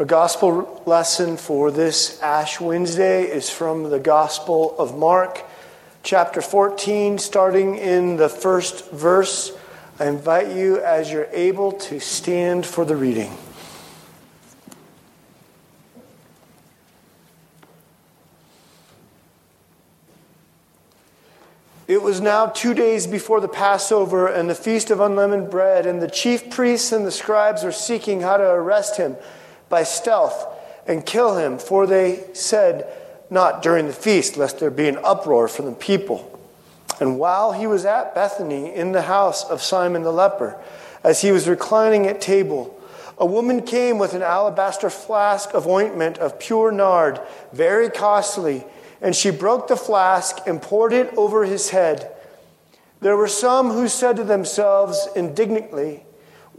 Our gospel lesson for this Ash Wednesday is from the Gospel of Mark, chapter 14, starting in the first verse. I invite you, as you're able, to stand for the reading. It was now two days before the Passover and the Feast of Unleavened Bread, and the chief priests and the scribes were seeking how to arrest him by stealth and kill him, for they said, Not during the feast, lest there be an uproar from the people. And while he was at Bethany in the house of Simon the leper, as he was reclining at table, a woman came with an alabaster flask of ointment of pure nard, very costly and she broke the flask and poured it over his head. There were some who said to themselves indignantly,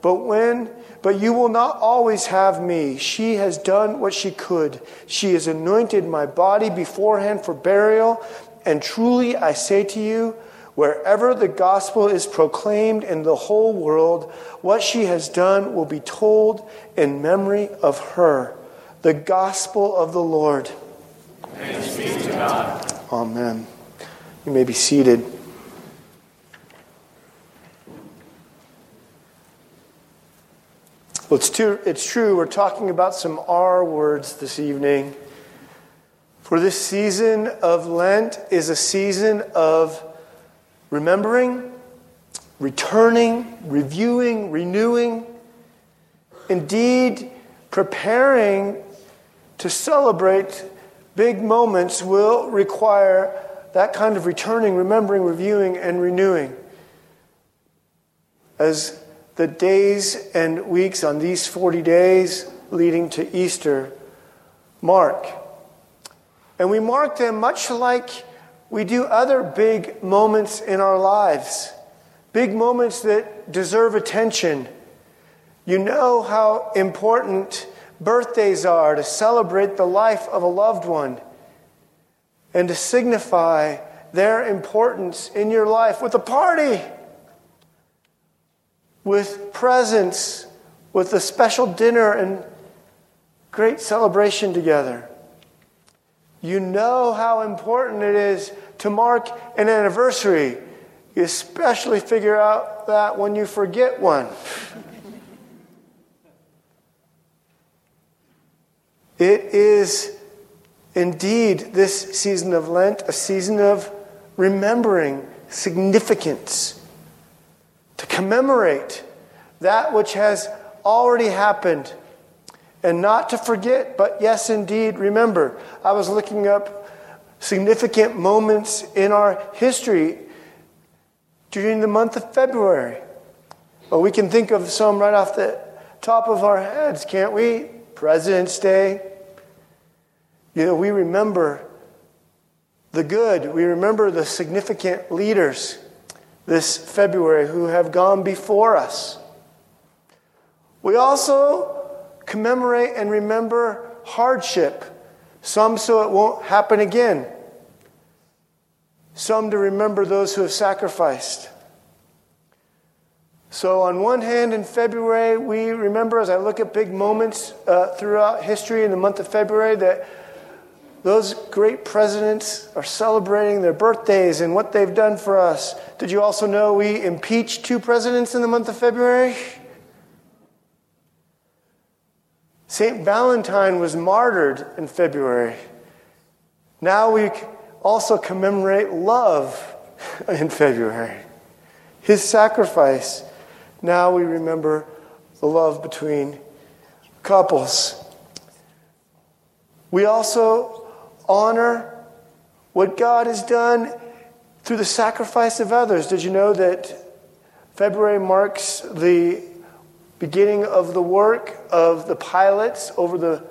But when but you will not always have me. She has done what she could. She has anointed my body beforehand for burial. And truly I say to you, wherever the gospel is proclaimed in the whole world, what she has done will be told in memory of her. The gospel of the Lord. Thanks be to God. Amen. You may be seated. Well, it's, too, it's true, we're talking about some R words this evening. For this season of Lent is a season of remembering, returning, reviewing, renewing, indeed, preparing to celebrate big moments will require that kind of returning, remembering, reviewing, and renewing. As the days and weeks on these 40 days leading to Easter mark. And we mark them much like we do other big moments in our lives, big moments that deserve attention. You know how important birthdays are to celebrate the life of a loved one and to signify their importance in your life with a party, with presents, with a special dinner and great celebration together. You know how important it is to mark an anniversary. You especially figure out that when you forget one. it is indeed this season of Lent a season of remembering significance, to commemorate that which has already happened, and not to forget, but yes, indeed, remember. I was looking up significant moments in our history during the month of February. Well, we can think of some right off the top of our heads, can't we? President's Day, you know, we remember the good, we remember the significant leaders this February who have gone before us. We also commemorate and remember hardship, some so it won't happen again, some to remember those who have sacrificed. So, on one hand, in February, we remember, as I look at big moments uh, throughout history in the month of February, that those great presidents are celebrating their birthdays and what they've done for us. Did you also know we impeached two presidents in the month of February? St. Valentine was martyred in February. Now we also commemorate love in February. His sacrifice. Now we remember the love between couples. We also honor what God has done through the sacrifice of others. Did you know that February marks the beginning of the work of the pilots over the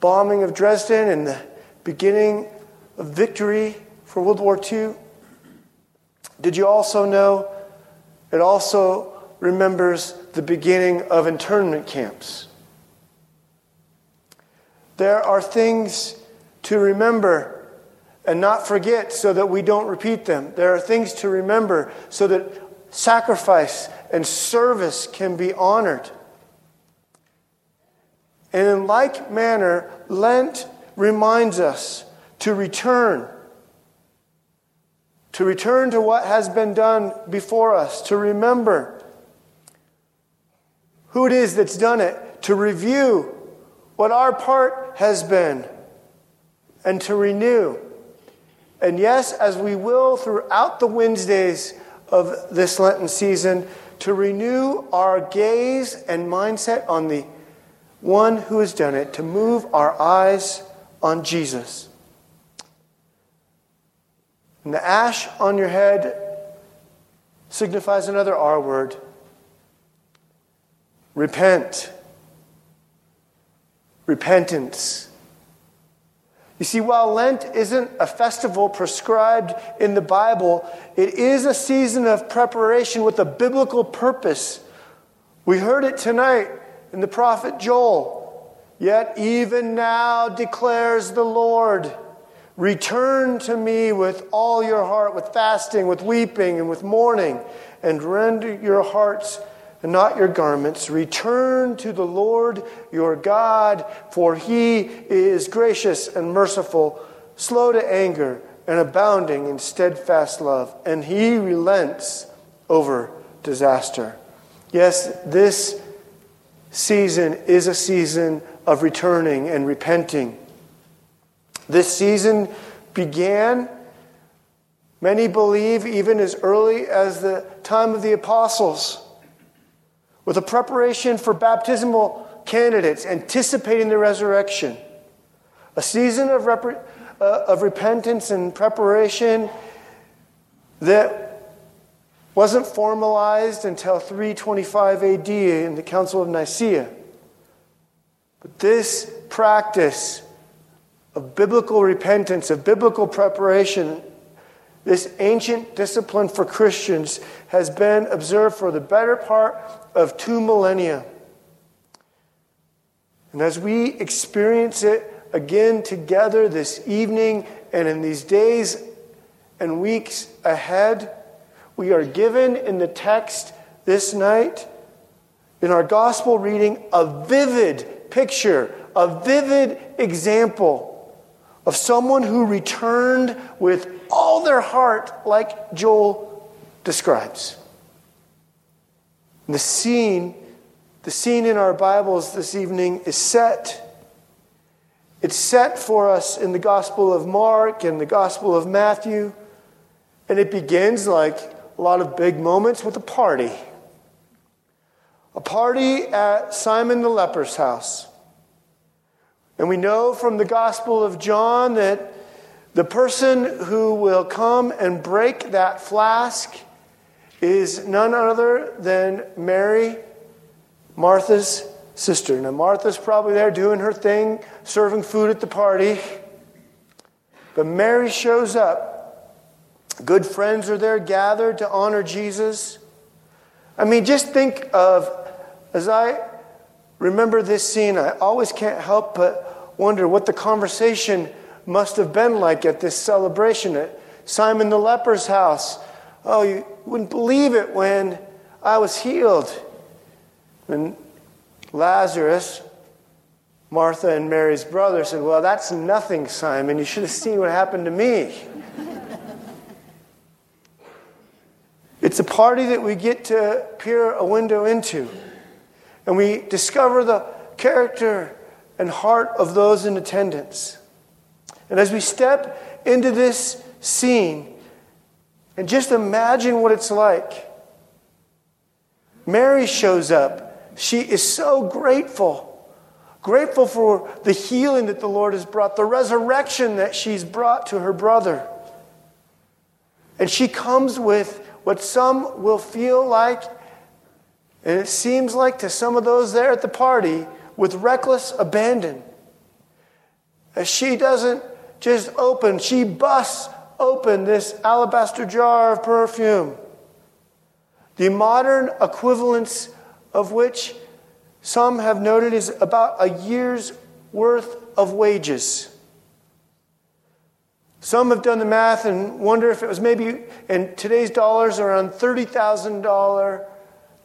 bombing of Dresden and the beginning of victory for World War II? Did you also know it also remembers the beginning of internment camps? There are things to remember and not forget so that we don't repeat them. There are things to remember so that sacrifice and service can be honored. And in like manner, Lent reminds us to return. To return to what has been done before us, to remember who it is that's done it, to review what our part has been, and to renew. And yes, as we will throughout the Wednesdays of this Lenten season, to renew our gaze and mindset on the one who has done it, to move our eyes on Jesus. And the ash on your head signifies another R word repent. Repentance. You see, while Lent isn't a festival prescribed in the Bible, it is a season of preparation with a biblical purpose. We heard it tonight in the prophet Joel. Yet even now declares the Lord, return to me with all your heart, with fasting, with weeping, and with mourning, and render your hearts and not your garments. Return to the Lord your God, for he is gracious and merciful, slow to anger, and abounding in steadfast love, and he relents over disaster. Yes, this season is a season of returning and repenting. This season began, many believe, even as early as the time of the apostles with a preparation for baptismal candidates anticipating the resurrection. A season of, rep- uh, of repentance and preparation that wasn't formalized until 325 AD in the Council of Nicaea. But this practice of biblical repentance, of biblical preparation, this ancient discipline for Christians has been observed for the better part of two millennia. And as we experience it again together this evening and in these days and weeks ahead, we are given in the text this night, in our gospel reading, a vivid picture, a vivid example of someone who returned with all their heart, like Joel describes. And the scene, the scene in our Bibles this evening is set. It's set for us in the Gospel of Mark and the Gospel of Matthew. And it begins like a lot of big moments with a party. A party at Simon the leper's house. And we know from the Gospel of John that the person who will come and break that flask is none other than Mary, Martha's sister. Now, Martha's probably there doing her thing, serving food at the party. But Mary shows up. Good friends are there gathered to honor Jesus. I mean, just think of, as I remember this scene, I always can't help but wonder what the conversation must have been like at this celebration at Simon the leper's house. Oh, you wouldn't believe it when I was healed. And Lazarus, Martha and Mary's brother, said, Well, that's nothing, Simon. You should have seen what happened to me. it's a party that we get to peer a window into. And we discover the character and heart of those in attendance. And as we step into this scene, and just imagine what it's like. Mary shows up. She is so grateful. Grateful for the healing that the Lord has brought, the resurrection that she's brought to her brother. And she comes with what some will feel like, and it seems like to some of those there at the party, with reckless abandon. As she doesn't just open, she busts open this alabaster jar of perfume, the modern equivalence of which some have noted is about a year's worth of wages. Some have done the math and wonder if it was maybe in today's dollars around $30,000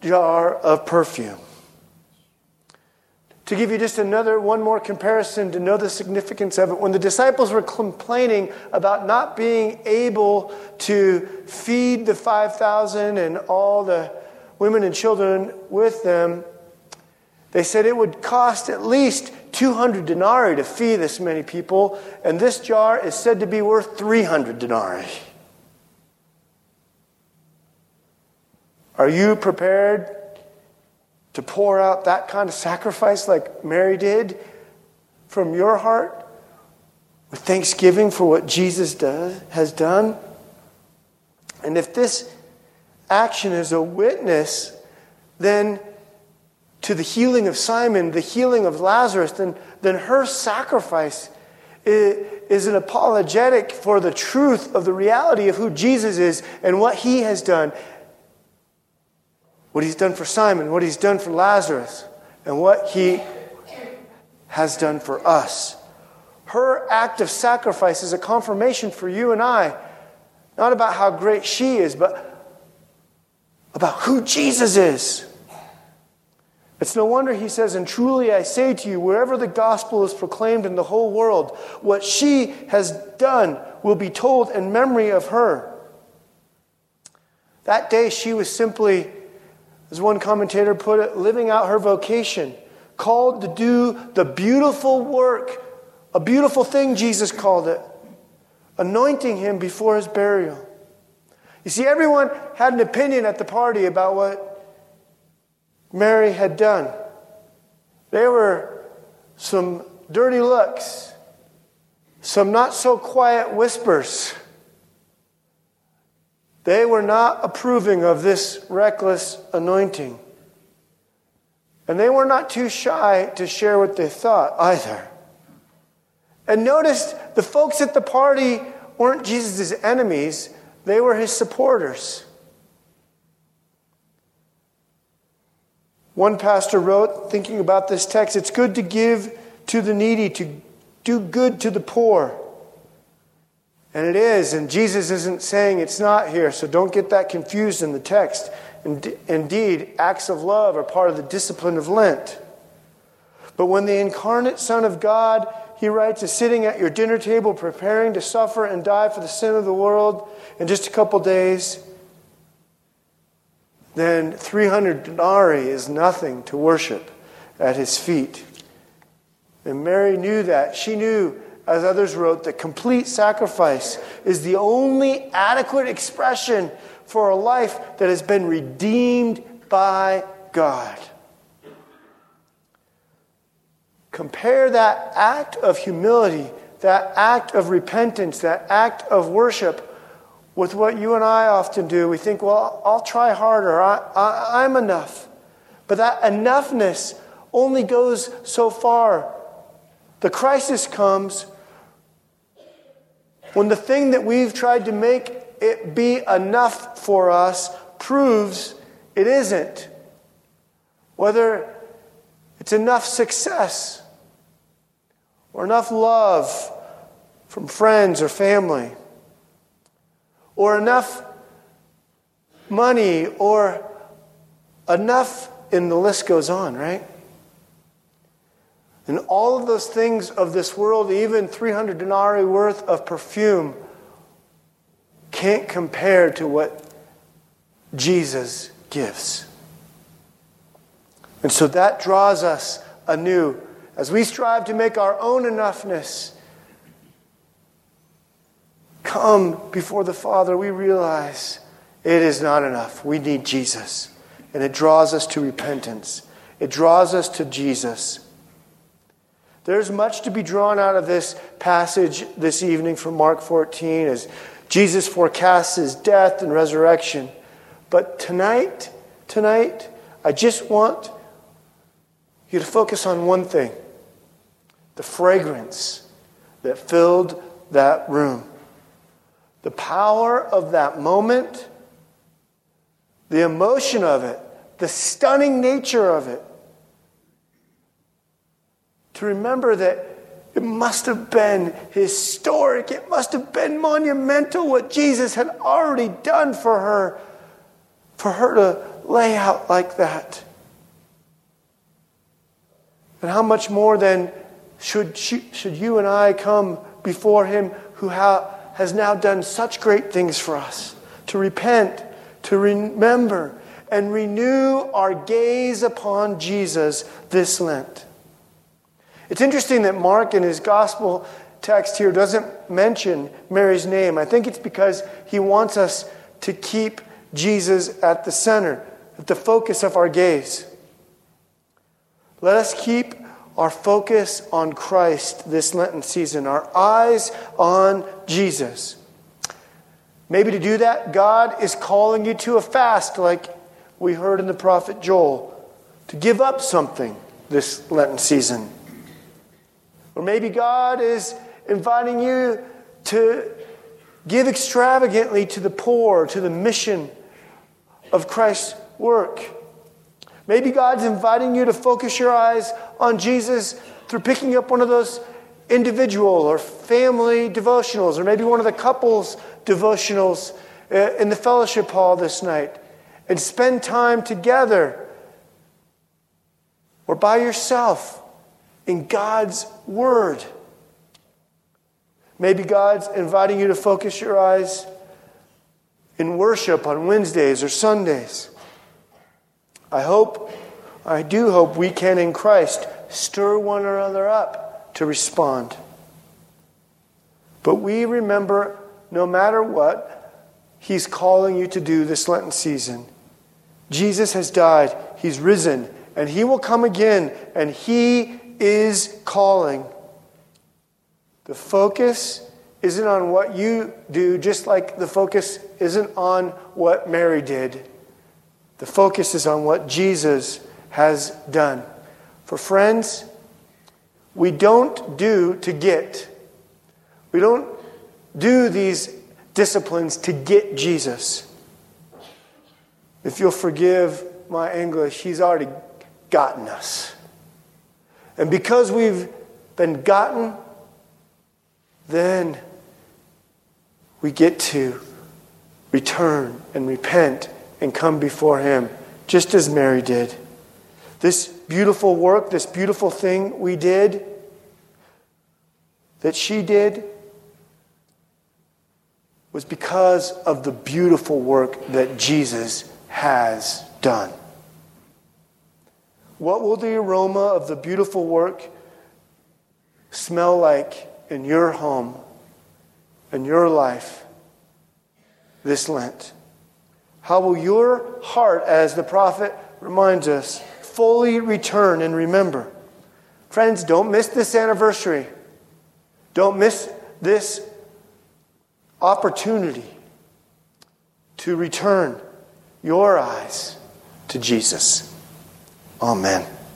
jar of perfume. To give you just another one more comparison to know the significance of it, when the disciples were complaining about not being able to feed the 5,000 and all the women and children with them, they said it would cost at least 200 denarii to feed this many people, and this jar is said to be worth 300 denarii. Are you prepared to pour out that kind of sacrifice like Mary did from your heart with thanksgiving for what Jesus does, has done? And if this action is a witness, then to the healing of Simon, the healing of Lazarus, then, then her sacrifice is an apologetic for the truth of the reality of who Jesus is and what he has done what he's done for Simon, what he's done for Lazarus, and what he has done for us. Her act of sacrifice is a confirmation for you and I, not about how great she is, but about who Jesus is. It's no wonder he says, And truly I say to you, wherever the gospel is proclaimed in the whole world, what she has done will be told in memory of her. That day she was simply as one commentator put it, living out her vocation, called to do the beautiful work, a beautiful thing, Jesus called it, anointing him before his burial. You see, everyone had an opinion at the party about what Mary had done. There were some dirty looks, some not so quiet whispers. They were not approving of this reckless anointing. And they were not too shy to share what they thought either. And notice the folks at the party weren't Jesus' enemies, they were his supporters. One pastor wrote, thinking about this text, it's good to give to the needy, to do good to the poor. And it is, and Jesus isn't saying it's not here, so don't get that confused in the text. Indeed, acts of love are part of the discipline of Lent. But when the incarnate Son of God, he writes, is sitting at your dinner table preparing to suffer and die for the sin of the world in just a couple days, then 300 denarii is nothing to worship at his feet. And Mary knew that. She knew as others wrote, that complete sacrifice is the only adequate expression for a life that has been redeemed by God. Compare that act of humility, that act of repentance, that act of worship with what you and I often do. We think, well, I'll try harder, I, I'm enough. But that enoughness only goes so far. The crisis comes when the thing that we've tried to make it be enough for us proves it isn't. Whether it's enough success or enough love from friends or family or enough money or enough, and the list goes on, right? And all of those things of this world, even 300 denarii worth of perfume, can't compare to what Jesus gives. And so that draws us anew as we strive to make our own enoughness come before the Father. We realize it is not enough. We need Jesus. And it draws us to repentance, it draws us to Jesus. There's much to be drawn out of this passage this evening from Mark 14 as Jesus forecasts his death and resurrection. But tonight, tonight, I just want you to focus on one thing the fragrance that filled that room. the power of that moment, the emotion of it, the stunning nature of it. To remember that it must have been historic, it must have been monumental what Jesus had already done for her, for her to lay out like that. And how much more then should, she, should you and I come before Him who ha, has now done such great things for us to repent, to remember, and renew our gaze upon Jesus this Lent? It's interesting that Mark in his gospel text here doesn't mention Mary's name. I think it's because he wants us to keep Jesus at the center, at the focus of our gaze. Let us keep our focus on Christ this Lenten season, our eyes on Jesus. Maybe to do that, God is calling you to a fast, like we heard in the prophet Joel, to give up something this Lenten season. Or maybe God is inviting you to give extravagantly to the poor, to the mission of Christ's work. Maybe God's inviting you to focus your eyes on Jesus through picking up one of those individual or family devotionals, or maybe one of the couples devotionals uh, in the fellowship hall this night, and spend time together or by yourself in God's Word. Maybe God's inviting you to focus your eyes in worship on Wednesdays or Sundays. I hope, I do hope we can in Christ stir one another up to respond. But we remember, no matter what, He's calling you to do this Lenten season. Jesus has died, He's risen, and He will come again, and He is calling. The focus isn't on what you do, just like the focus isn't on what Mary did. The focus is on what Jesus has done. For friends, we don't do to get. We don't do these disciplines to get Jesus. If you'll forgive my English, he's already gotten us. And because we've been gotten, then we get to return and repent and come before Him, just as Mary did. This beautiful work, this beautiful thing we did, that she did, was because of the beautiful work that Jesus has done. What will the aroma of the beautiful work smell like in your home, in your life this Lent? How will your heart, as the prophet reminds us, fully return and remember? Friends, don't miss this anniversary. Don't miss this opportunity to return your eyes to Jesus. Amen.